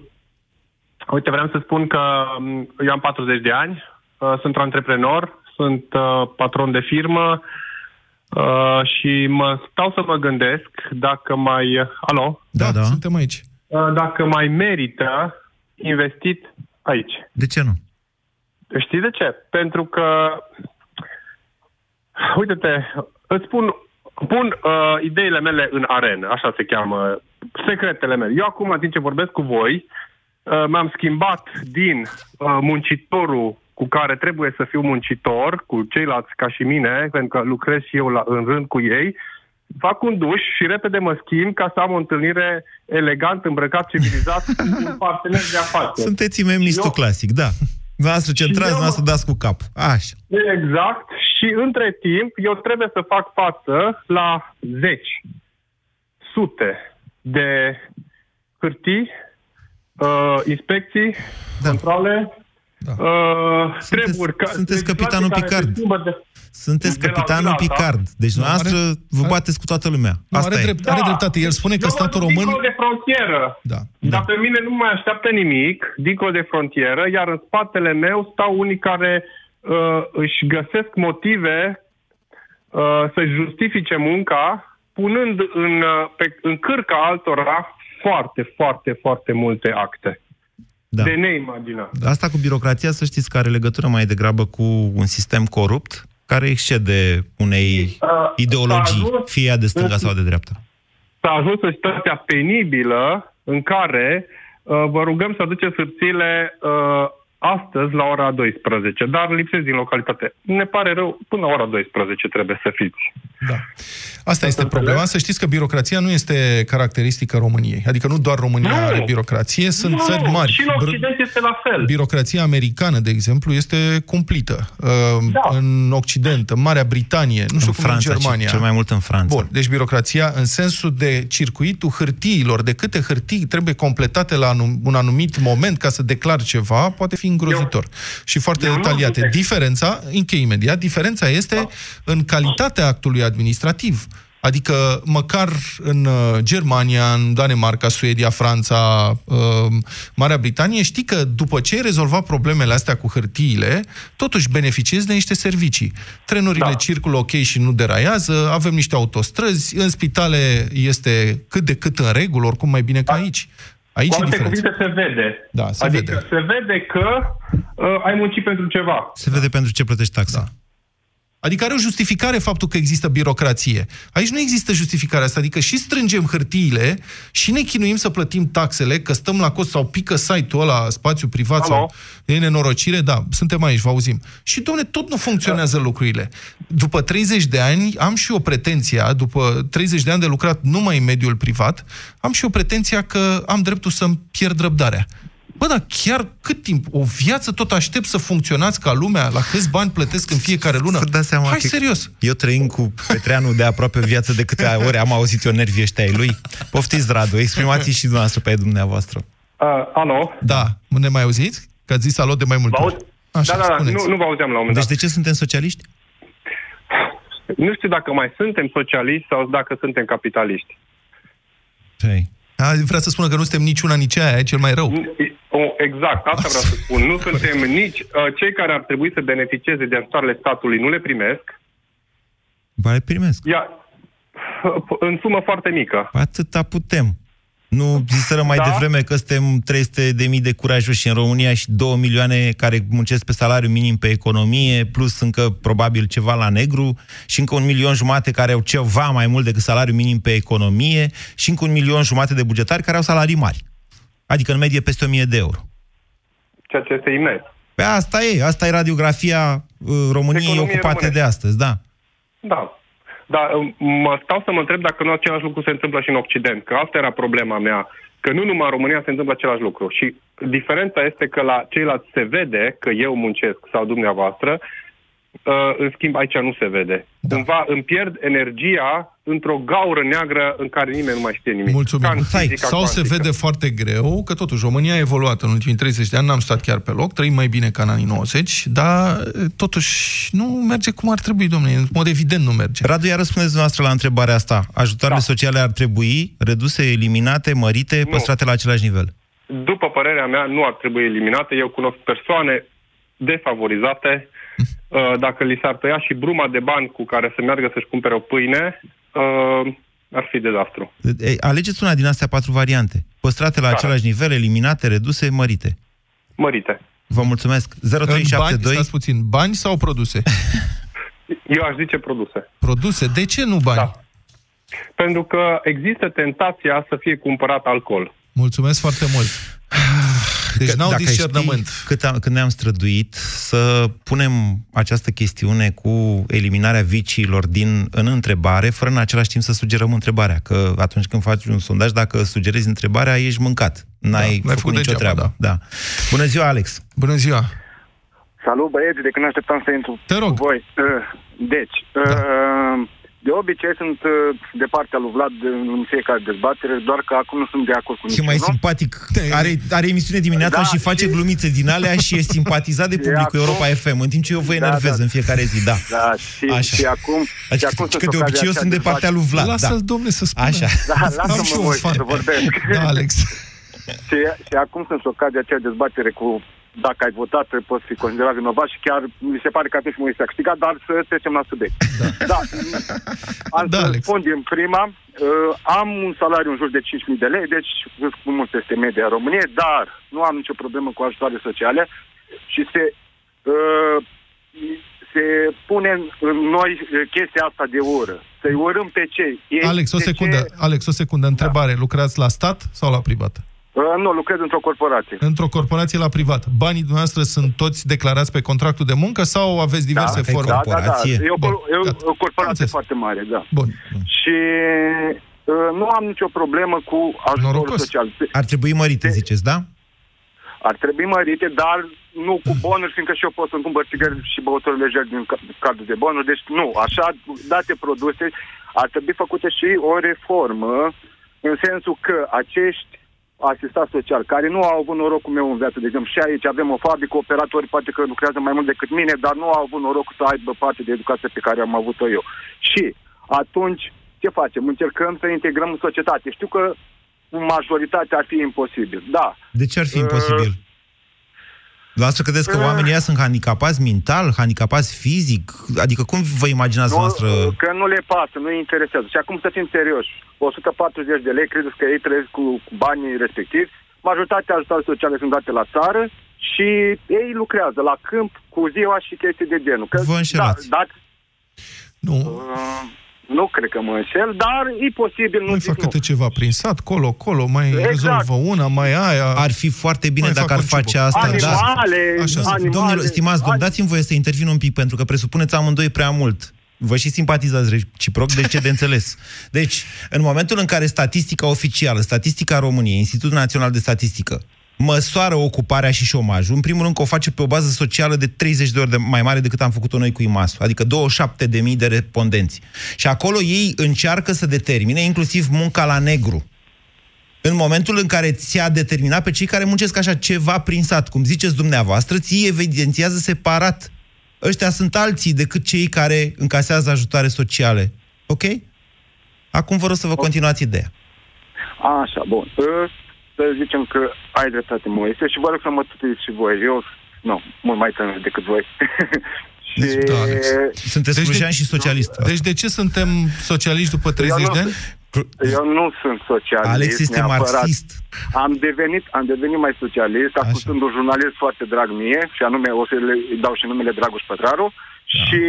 uite, vreau să spun că um, eu am 40 de ani, uh, sunt antreprenor, sunt uh, patron de firmă uh, și mă stau să mă gândesc dacă mai... Alo? Da, da. suntem aici. Uh, dacă mai merită investit aici. De ce nu? Știi de ce? Pentru că, uite-te, îți spun, pun uh, ideile mele în arenă, așa se cheamă, secretele mele. Eu acum, în timp ce vorbesc cu voi, uh, m-am schimbat din uh, muncitorul cu care trebuie să fiu muncitor, cu ceilalți ca și mine, pentru că lucrez și eu la, în rând cu ei, fac un duș și repede mă schimb ca să am o întâlnire elegant, îmbrăcat, civilizat cu un partener de afaceri. Sunteți imemnistul Eu- clasic, da. Noastră centrați, eu- noastră dați cu cap. Așa. Exact. Și între timp, eu trebuie să fac față la zeci, sute de hârtii, uh, inspecții, da. controle, Da. uh, Sunteți- treburi... Ca, sunteți legislații capitanul care se Picard. schimbă De... Sunteți De la capitanul zi la alta. Picard. Deci Nu, noastră are- vă are- bateți cu toată lumea. Nu, Asta are, e. drept, are dreptate. El spune că Eu mă statul duc român... Dincolo de frontieră. Da. Dar pe mine nu mai așteaptă nimic dincolo de frontieră, iar în spatele meu stau unii care uh, își găsesc motive uh, să-și justifice munca, punând în, uh, pe, în cârca altora foarte, foarte, foarte multe acte. Da. de neimaginat. Asta cu birocrația, să știți că are legătură mai degrabă cu un sistem corupt care excede unei Uh, ideologii, s-a ajuns- fie ea de stânga sau de dreapta. S-a ajuns în situația penibilă în care uh, vă rugăm să aduceți hârțiile uh, astăzi la ora 12, dar lipsesc din localitate. Ne pare rău, până la ora 12 trebuie să fiți. Da. Asta este problema. Să știți că birocrația nu este caracteristică României. Adică nu doar România Nu. are birocrație, sunt nu, țări mari. Și în Br- Occident este la fel. Birocrația americană, de exemplu, este cumplită. Uh, Da. În Occident, în Marea Britanie, nu știu în cum Franța, în Germania. cel mai mult în Franța. Bun, deci birocrația în sensul de circuitul hârtiilor, de câte hârtii trebuie completate la anum- un anumit moment ca să declar ceva, poate fi îngrozitor. și foarte eu nu detaliate. judec. Diferența, închei imediat, diferența este în calitatea actului administrativ. Adică măcar în uh, Germania, în Danemarca, Suedia, Franța, uh, Marea Britanie, știi că după ce ai rezolvat problemele astea cu hârtiile, totuși beneficiezi de niște servicii. Trenurile Da. circulă ok și nu deraiază, avem niște autostrăzi, în spitale este cât de cât în regulă, oricum mai bine ca aici. Aici Cu e alte diferența. cuvinte se vede. Da, se adică vede. se vede că uh, ai muncit pentru ceva. Se vede pentru ce plătești taxa. Da. Adică are o justificare faptul că există birocrație. Aici nu există justificarea asta, adică și strângem hârtiile și ne chinuim să plătim taxele, că stăm la cost sau pică site-ul ăla, spațiu privat Alo? sau e nenorocire, da, suntem aici, vă auzim. Și, domne, tot nu funcționează lucrurile. După 30 de ani, am și o pretenția, după 30 de ani de lucrat numai în mediul privat, am și o pretenția că am dreptul să-mi pierd răbdarea. Bă, dar chiar cât timp? O viață tot aștept să funcționați ca lumea? La câți bani plătesc în fiecare lună? Să dați seama Hai că serios. Eu trăind cu Petreanu de aproape viață de câte ori am auzit eu nervii ăștia ai lui. Poftiți, Radu, exprimați și dumneavoastră pe ai dumneavoastră. Uh, alo? Da, ne mai auziți? Că ați zis alo de mai multe Vă ori. aud? Așa, da, da, da, spuneți. nu, nu vă auzeam la un moment Deci dat. de ce suntem socialiști? Nu știu dacă mai suntem socialiști sau dacă suntem capitaliști. Păi, A, vrea să spună că nu suntem nici una, nici aia, e cel mai rău. O, exact, asta vreau să spun. Nu suntem nici uh, cei care ar trebui să beneficieze de ajutoarele statului, nu le primesc. ba le primesc. Ia, în sumă foarte mică. Atâta putem. Nu ziseră mai Da? devreme că suntem 300 de mii de curajoși în România și 2 milioane care muncesc pe salariu minim pe economie, plus încă probabil ceva la negru și încă un milion jumate care au ceva mai mult decât salariu minim pe economie și încă un milion jumate de bugetari care au salarii mari. Adică în medie peste 1000 de euro. Ceea ce este imens. Pe asta e, asta e radiografia uh, României Economie ocupate românești. de astăzi, da. Da. Dar um, mă stau să mă întreb dacă nu același lucru se întâmplă și în Occident, că asta era problema mea, că nu numai în România se întâmplă același lucru. Și diferența este că la ceilalți se vede că eu muncesc sau dumneavoastră, uh, în schimb aici nu se vede. Da. Cumva îmi pierd energia într-o gaură neagră în care nimeni nu mai știe nimic. Mulțumim. Ca în Stai, fizica Sau se cuantică. vede foarte greu că totuși România a evoluat în ultimii 30 de ani, n-am stat chiar pe loc, trăim mai bine ca în anii 90, dar e, totuși nu merge cum ar trebui, domnule, în mod evident nu merge. Radu, iar răspundeți dumneavoastră la întrebarea asta. Ajutoarele Da. sociale ar trebui reduse, eliminate, mărite, Nu. păstrate la același nivel? După părerea mea, nu ar trebui eliminate. Eu cunosc persoane defavorizate. Uh, Dacă li s-ar tăia și bruma de bani cu care să meargă să-și cumpere o pâine, uh, ar fi dezastru. E, Alegeți una din astea patru variante. Păstrate la Care? același nivel, eliminate, reduse, mărite. Mărite. Vă mulțumesc. În bani, 0372 stați puțin, bani sau produse? Eu aș zice produse. Produse, de ce nu bani? Da. Pentru că există tentația să fie cumpărat alcool. Mulțumesc foarte mult. Deci Că- n-au dacă discernământ. știi Cât, am, când ne-am străduit să punem această chestiune cu eliminarea viciilor din, în întrebare, fără în același timp să sugerăm întrebarea. Că atunci când faci un sondaj, dacă sugerezi întrebarea, ești mâncat. N-ai, Da, n-ai făcut, făcut nicio degeaba, treabă. Da. Bună ziua, Alex! Bună ziua! Salut băieți, de când așteptam să intru Te rog. cu voi. Uh, Deci, Da. uh, de obicei sunt uh, de partea lui Vlad în fiecare dezbatere, doar că acum nu sunt de acord cu E mai niciunul. simpatic. Are, are emisiune dimineața Da, și face și- glumițe din alea și e simpatizat de Și publicul acum- Europa FM, în timp ce eu vă Da, enervez da. în fiecare zi. Da. Da, și, Așa. și acum... și Adică, acum că sunt de ocazia obicei eu aceea sunt de dezbatere- partea lui Vlad. Lasă-l, Da. domne, să spună. Așa. Da, Am lasă-mă și eu un voi fan. să vorbesc. Da, Alex. și, și acum sunt ocazia aceea dezbatere cu dacă ai votat, poți fi considerat vinovat și chiar mi se pare că atunci Moise a câștigat, dar să trecem la subiect. Da. da. Am Da, să Alex. spun din prima, uh, am un salariu în jur de 5.000 de lei, deci vă spun mult peste media României, dar nu am nicio problemă cu ajutoare sociale și se, uh, se pune în noi uh, chestia asta de ură. Să-i urâm pe cei. Ei, Alex, o de secundă, Ce, Alex, o secundă, întrebare. Lucrați la stat sau la privat? Uh, nu, lucrez într-o corporație. Într-o corporație la privat. Banii dumneavoastră sunt toți declarați pe contractul de muncă sau aveți diverse Dacă e forme? Da, da, da. Corporație? E o, Bun, cor- e o, gata. o corporație Înțeles. foarte mare, da. Bun. Și uh, nu am nicio problemă cu ajutorul Norocos. social. Ar trebui mărite, ziceți, da? Ar trebui mărite, dar nu cu bonuri, fiindcă și eu pot să-mi cumpăr țigări și băuturi legeri din ca- cardul de bonuri. Deci nu, așa date produse, ar trebui făcută și o reformă în sensul că acești asistați social, care nu au avut norocul meu în viață, de exemplu, și aici avem o fabrică, operatori poate că lucrează mai mult decât mine, dar nu au avut norocul să aibă parte de educație pe care am avut-o eu. Și atunci, ce facem? Încercăm să integrăm în societate. Știu că majoritatea ar fi imposibil. Da, De ce ar fi imposibil? La asta credeți că Uh. oamenii ăia sunt handicapați mental, handicapați fizic? Adică cum vă imaginați Nu, noastră? Că nu le pasă, nu îi interesează. Și acum să fim serioși. 140 de lei, credeți că ei trăiesc cu, cu banii respectivi? Majoritatea ajutoare sociale sunt date la țară și ei lucrează la câmp cu ziua și chestii de genul. Că, Vă înșelați. Da, da, Nu, uh, nu cred că mă înșel, dar e posibil, nu mai zic fac nu. câte ceva prin sat, colo, colo, mai Exact. rezolvă una, mai aia. Ar fi foarte bine Mai dacă fac ar un face ciubuc. asta, da. Animale, Așa, animale. Domnilor, stimați domn, ani- dați-mi voie să intervin un pic, pentru că presupuneți amândoi prea mult. Vă și simpatizați reciproc, deci ce de înțeles. Deci, în momentul în care statistica oficială, statistica României, Institutul Național de Statistică, măsoară ocuparea și șomajul, în primul rând că o face pe o bază socială de 30 de ori de mai mare decât am făcut-o noi cu IMAS, adică 27.000 de respondenți. Și acolo ei încearcă să determine inclusiv munca la negru în momentul în care ți-a determinat pe cei care muncesc așa ceva prin sat, cum ziceți dumneavoastră, ți evidențiază separat. Ăștia sunt alții decât cei care încasează ajutoare sociale. Ok? Acum vă rog să vă continuați ideea. Așa, bun. Uh, Să zicem că ai dreptate, Moise, și vă rog să mă tutuiți și voi. Eu, nu, mult mai tânăr decât voi. și... Deci, da, Alex. Sunteți Deci de- slujean și socialist. Deci de ce suntem socialiști după 30 Eu nu- de ani? Eu nu sunt socialist. Alex este neapărat. marxist. Am devenit, am devenit mai socialist, ascultând un jurnalist foarte drag mie, și anume, o să le îi dau și numele Dragoș Pătraru, și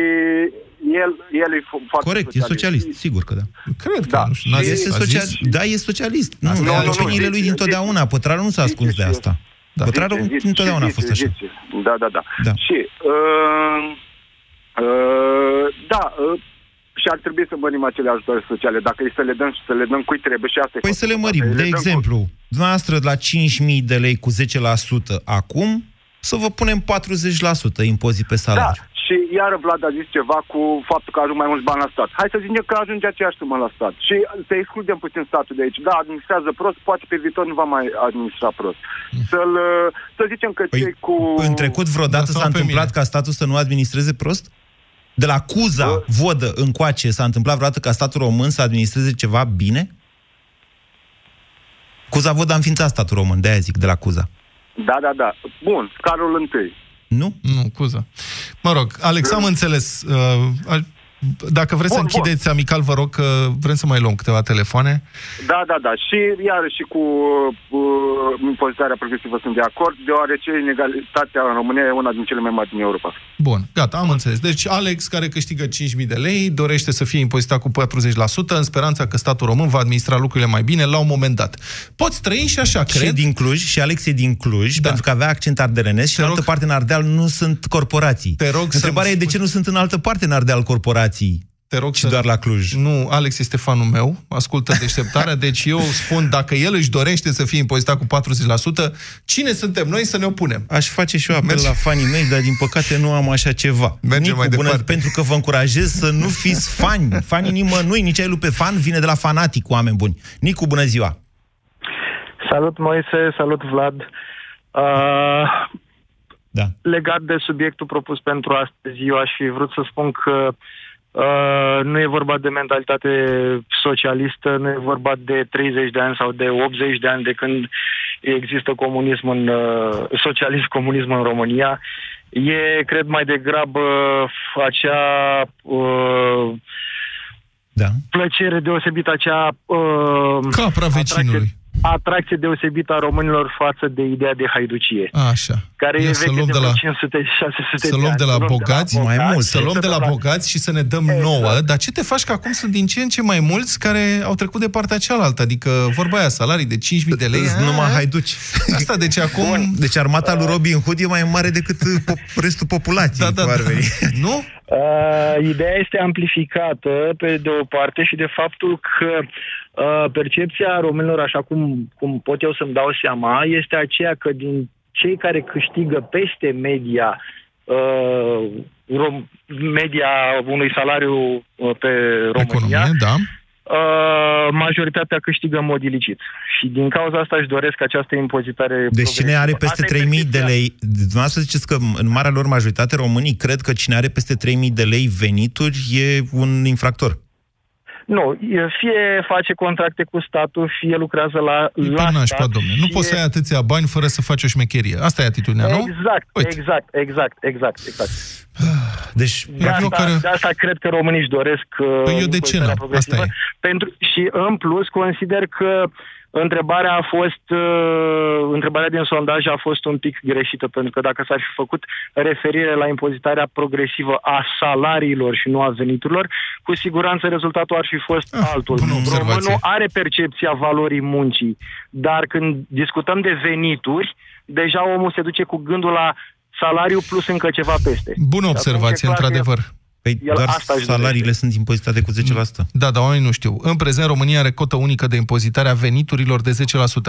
el, el e fo- foarte Corect, e socialist, sigur că da. Cred că, Da. nu știu, n-a zis, Este a social... zis? Da, e socialist. Nu, nu, nu, nu, opiniile nu, lui zice, dintotdeauna. Pătrarul nu s-a ascuns de zice, asta. Da. Pătrarul Zice, zice, întotdeauna a zice, fost așa. zice. Da, da, da. Da. Și, uh, uh, da, uh, și ar trebui să mărim acele ajutoare sociale. Dacă e să le dăm și să le dăm cui trebuie și asta e Păi să le foarte mărim. important. De Le dăm exemplu, dumneavoastră la 5.000 de lei cu 10% acum, să vă punem 40% impozit pe Cu... Da, salariu. Și iară Vlad a zis ceva cu faptul că ajung mai mulți bani la stat. Hai să zicem că ajunge aceeași sumă la stat. Și să excludem puțin statul de aici. Da, administrează prost, poate pe viitor nu va mai administra prost. Să-l, uh, să zicem că Păi, cei cu... În trecut vreodată Da, sau s-a pe întâmplat mine. ca statul să nu administreze prost? De la Cuza, Vodă, încoace, s-a întâmplat vreodată ca statul român să administreze ceva bine? Cuza Vodă a înființat statul român, de-aia zic, de la Cuza. Da, da, da. Bun, Carol întâi. Nu? Nu, cuză. Mă rog, Alex, am înțeles. Uh, a- dacă vreți să Bun, bun. închideți amical, vă rog că vrem să mai luăm câteva telefoane. Da, da, da. Și iarăși cu uh, impozitarea progresivă sunt de acord, deoarece inegalitatea în România e una din cele mai mari din Europa. Bun, gata, am înțeles. Deci Alex, care câștigă 5.000 de lei, dorește să fie impozitat cu 40%, în speranța că statul român va administra lucrurile mai bine la un moment dat. Poți trăi și așa, Și e cred. din Cluj, și Alex e din Cluj, Da. pentru că avea accent ardelenesc și Te în rog- altă parte în Ardeal nu sunt corporații. Te rog Întrebarea să-mi e de ce nu sunt în altă parte în Ardeal corporații Te rog și să... doar la Cluj. Nu, Alex este fanul meu, ascultă deșteptarea, deci eu spun, dacă el își dorește să fie impozitat cu 40%, cine suntem noi să ne opunem? Aș face și eu apel Merge. la fanii mei, dar din păcate nu am așa ceva. Mergem Nicu, mai bună, departe. pentru că vă încurajez să nu fiți fani. Fanii nimănui, nici ai lui pe fan, vine de la fanatic, oameni buni. Nicu, bună ziua! Salut Moise, salut Vlad. Uh, Da. legat de subiectul propus pentru astăzi, eu aș fi vrut să spun că uh, nu e vorba de mentalitate socialistă, nu e vorba de 30 de ani sau de 80 de ani de când există comunism în, uh, socialism, comunism în România. E, cred, mai degrabă acea uh, da. plăcere deosebită, acea uh, Capra vecinului. atracție deosebită a românilor față de ideea de haiducie. Așa. Care Ia e să veche luăm de, de la- 500-600 Să luăm de la bogați, Mai mult. să luăm de la bogați și să ne dăm Exact. nouă. Dar ce te faci că acum sunt din ce în ce mai mulți care au trecut de partea cealaltă? Adică, vorba aia, salarii de 5.000 de lei. Îți numai haiduci. Asta, deci acum... Deci armata lui Robin Hood e mai mare decât uh, pop- restul populației. Da, da, cum ar da. veni. Nu? Uh, ideea este amplificată pe de o parte și de faptul că uh, percepția românilor, așa cum, cum pot eu să-mi dau seama, este aceea că din cei care câștigă peste media uh, rom- media unui salariu uh, pe România, Economie, da. uh, majoritatea câștigă în mod ilicit. Și din cauza asta își doresc această impozitare Deci cine are progresivă. peste Asta e 3.000 de percepția. lei, dumneavoastră ziceți că în marea lor majoritate românii cred că cine are peste 3.000 de lei venituri e un infractor. Nu, e- fie face contracte cu statul, fie lucrează la, E la pe nașpa, stat. domne. Nu fie- poți să ai atâția bani fără să faci o șmecherie. Asta e atitudinea, nu? Exact, Uite. exact, exact, exact, exact. Deci, De asta, eu care- de asta cred că românii își doresc uh, Păi eu de ce impozitarea n-am? progresivă. Asta e. Pentru, și în plus consider că întrebarea a fost, uh, întrebarea din sondaj a fost un pic greșită, pentru că dacă s-ar fi făcut referire la impozitarea progresivă a salariilor și nu a veniturilor, cu siguranță rezultatul ar fi fost Ah, altul. bună observație. Românul are percepția valorii muncii, dar când discutăm de venituri, deja omul se duce cu gândul la salariu plus încă ceva peste. Bună Și observație, atunci e clar că într-adevăr. Păi El doar asta își salariile dorește. sunt impozitate cu 10%. Da, dar oamenii nu știu. În prezent, România are cotă unică de impozitare a veniturilor de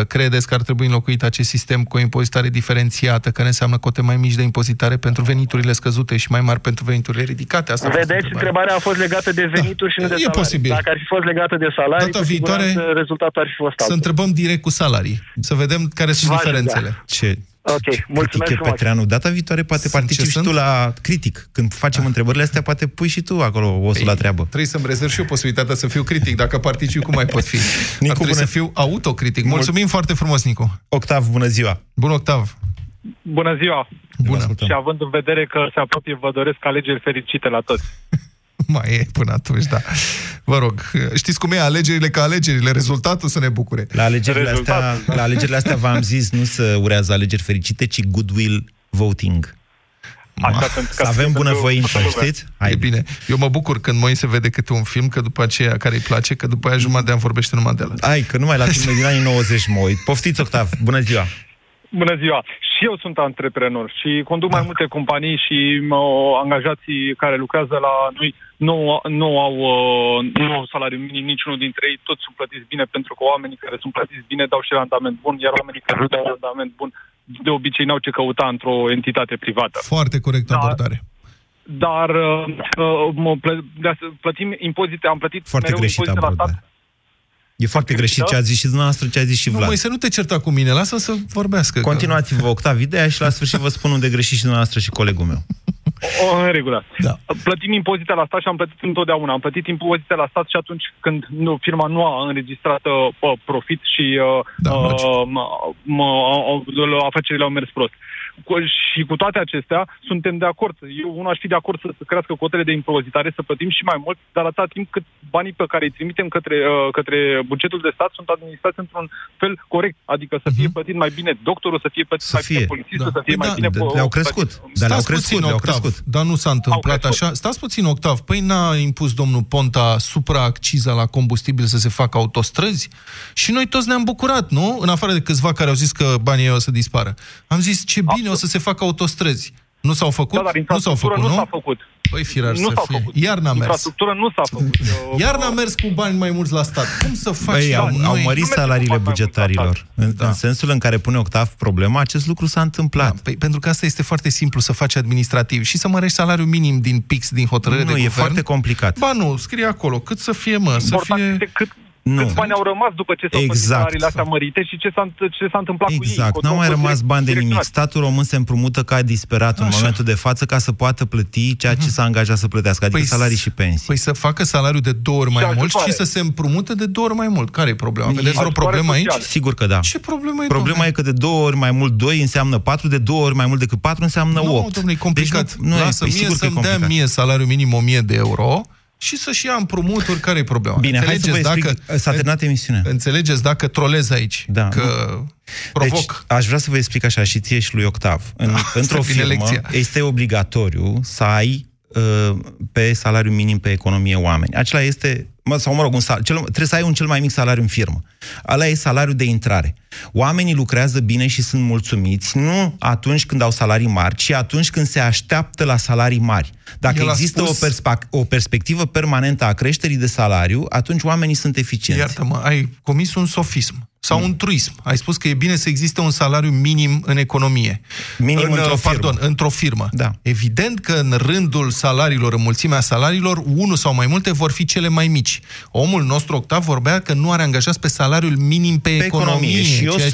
10%. Credeți că ar trebui înlocuit acest sistem cu o impozitare diferențiată, care înseamnă cote mai mici de impozitare pentru veniturile scăzute și mai mari pentru veniturile ridicate? Asta a fost Vedeți, întrebarea a fost legată de venituri și nu de E salarii. posibil. Dacă ar fi fost legată de salarii, Data cu viitoare, siguranță rezultatul ar fi fost Să altul. întrebăm direct cu salarii, să vedem care sunt V-aș diferențele. Ce Ok, mulțumesc critic e frumos. Petreanu. Data viitoare poate Sunt participi ce și tu sunt? la critic. Când facem întrebările astea, poate pui și tu acolo osul la treabă. Trebuie să-mi rezerv și eu posibilitatea să fiu critic. Dacă particip, cum mai pot fi? Nicu, Ar trebui bună- să fiu autocritic. Mulțumim foarte frumos, Nicu. Octav, bună ziua! Bun, Octav. Bună ziua! Bună. ascultăm. Și având în vedere că se apropie, vă doresc alegeri fericite la toți. Mai e până atunci, da. Vă rog, știți cum e alegerile ca alegerile, rezultatul să ne bucure. La alegerile, astea, Rezultatul, la alegerile astea v-am zis, nu să urează alegeri fericite, ci goodwill voting. Așa, pentru Să că avem pentru bunăvoință, toată lumea. știți? E bine. Eu mă bucur când Moise vede câte un film, că după aceea care îi place, că după aia jumătate de an vorbește numai de la. Hai, că numai la filme din anii 90 mă uit. Poftiți, Octav, bună ziua! Bună ziua! Și eu sunt antreprenor și conduc mai multe companii și mă, angajații care lucrează la noi nu, nu, au, uh, nu au salariu minim niciunul dintre ei, toți sunt plătiți bine pentru că oamenii care sunt plătiți bine dau și randament bun, iar oamenii care nu dau randament bun de obicei n-au ce căuta într-o entitate privată. Foarte corectă Da. abordare. Dar uh, uh, mă plă- de a- plătim impozite, am plătit Foarte mereu greșit impozite la stat. Abordare. E foarte greșit ce ați zis și dumneavoastră, ce a zis și Nu, Vlad. Moise, nu te certa cu mine, lasă să vorbească. că- Continuați-vă, Octav, ideea și la sfârșit vă spun unde greșiți și dumneavoastră și colegul meu. O, în regulă. Da. Plătim impozite la stat și am plătit întotdeauna. Am plătit impozite la stat și atunci când nu, firma nu a înregistrat uh, profit și uh, Da, logic. uh, m- m- afacerile au mers prost. Cu, și cu toate acestea, suntem de acord. Eu, unul, aș fi de acord să, să crească cotele de impozitare, să plătim și mai mult, dar atâta timp cât banii pe care îi trimitem către, uh, către bugetul de stat sunt administrați într-un fel corect. Adică să fie plătit mai bine doctorul, să fie plătit Mhm. Să mai bine fie. polițistul, Da. să fie Păi mai da, bine... de- po- le-au crescut. Dar le-au Stați crescut, puțin, le-au Octav, crescut. dar nu s-a întâmplat Au crescut. așa. Stați puțin, Octav, păi n-a impus domnul Ponta supra-acciza la combustibil să se facă autostrăzi? Și noi toți ne-am bucurat, nu? În afară de câțiva care au zis că banii ăia o să dispară. Am zis, ce bine, o să se facă autostrăzi. Nu s-au făcut? Da, dar nu s-au infrastructură făcut, nu nu? s-a făcut. Păi firar Nu să s-a fie. făcut. Iar n-a mers. Infrastructură nu s-a făcut. Eu- Iar n-a mers cu bani mai mulți la stat. Cum să faci? Băi, au, noi? au mărit Nu merge salariile cu bani mai mult la bugetarilor. În, Da. în sensul în care pune Octav problema, acest lucru s-a întâmplat. Da, păi, pentru că asta este foarte simplu să faci administrativ și să mărești salariul minim din PIX, din hotărâre nu, de e guvern. foarte complicat. Ba nu, scrie acolo, cât să fie, mă, să Important fie... este cât, Nu. Câți bani au rămas după ce s-au plătit Exact. salariile astea mărite și ce s-a, ce s-a întâmplat cu ei? Exact, Cu- n-au mai cu- rămas bani de nimic. direcționați. Statul român se împrumută ca disperat în Așa. momentul de față ca să poată plăti ceea ce s-a angajat să plătească, adică Păi salarii s- și pensii. Păi să facă salariul de două ori mai Și mult și ajutoare. să se împrumute de două ori mai mult. Care e problema? Vedeți vreo Ajutoare problemă aici? sociale. Sigur că da. Ce problemă e, Problema domnule? e că de două ori mai mult 2 înseamnă 4, de două ori mai mult decât 4 înseamnă 8. Nu, domnule, e complicat. Deci nu, nu Lasă e, mie sigur că e să-mi dea complicat. mie salariul minim 1000 de euro și să-și ia împrumuturi. Care e problema? Bine, hai să vă Înțelegeți explic. S-a terminat emisiunea. Înțelegeți dacă trolez aici, Da, că provoc. Deci, aș vrea să vă explic așa și ție și lui Octav. În, într-o vine firmă lecția. este obligatoriu să ai uh, pe salariu minim pe economie oameni. Acela este, mă, sau mă rog, un sal, cel, trebuie să ai un cel mai mic salariu în firmă. Ala e salariul de intrare. Oamenii lucrează bine și sunt mulțumiți, nu atunci când au salarii mari, ci atunci când se așteaptă la salarii mari. Dacă El a există spus- o, perspa- o perspectivă permanentă a creșterii de salariu, atunci oamenii sunt eficienți. Iartă-mă, ai comis un sofism sau un truism. Ai spus că e bine să existe un salariu minim în economie. Minim în, într-o uh, firmă. Pardon, într-o firmă. Da. Evident că în rândul salariilor, în mulțimea salariilor, unul sau mai multe vor fi cele mai mici. Omul nostru, Octav, vorbea că nu are angajați pe salariul minim pe, Pe economie. Și eu ceea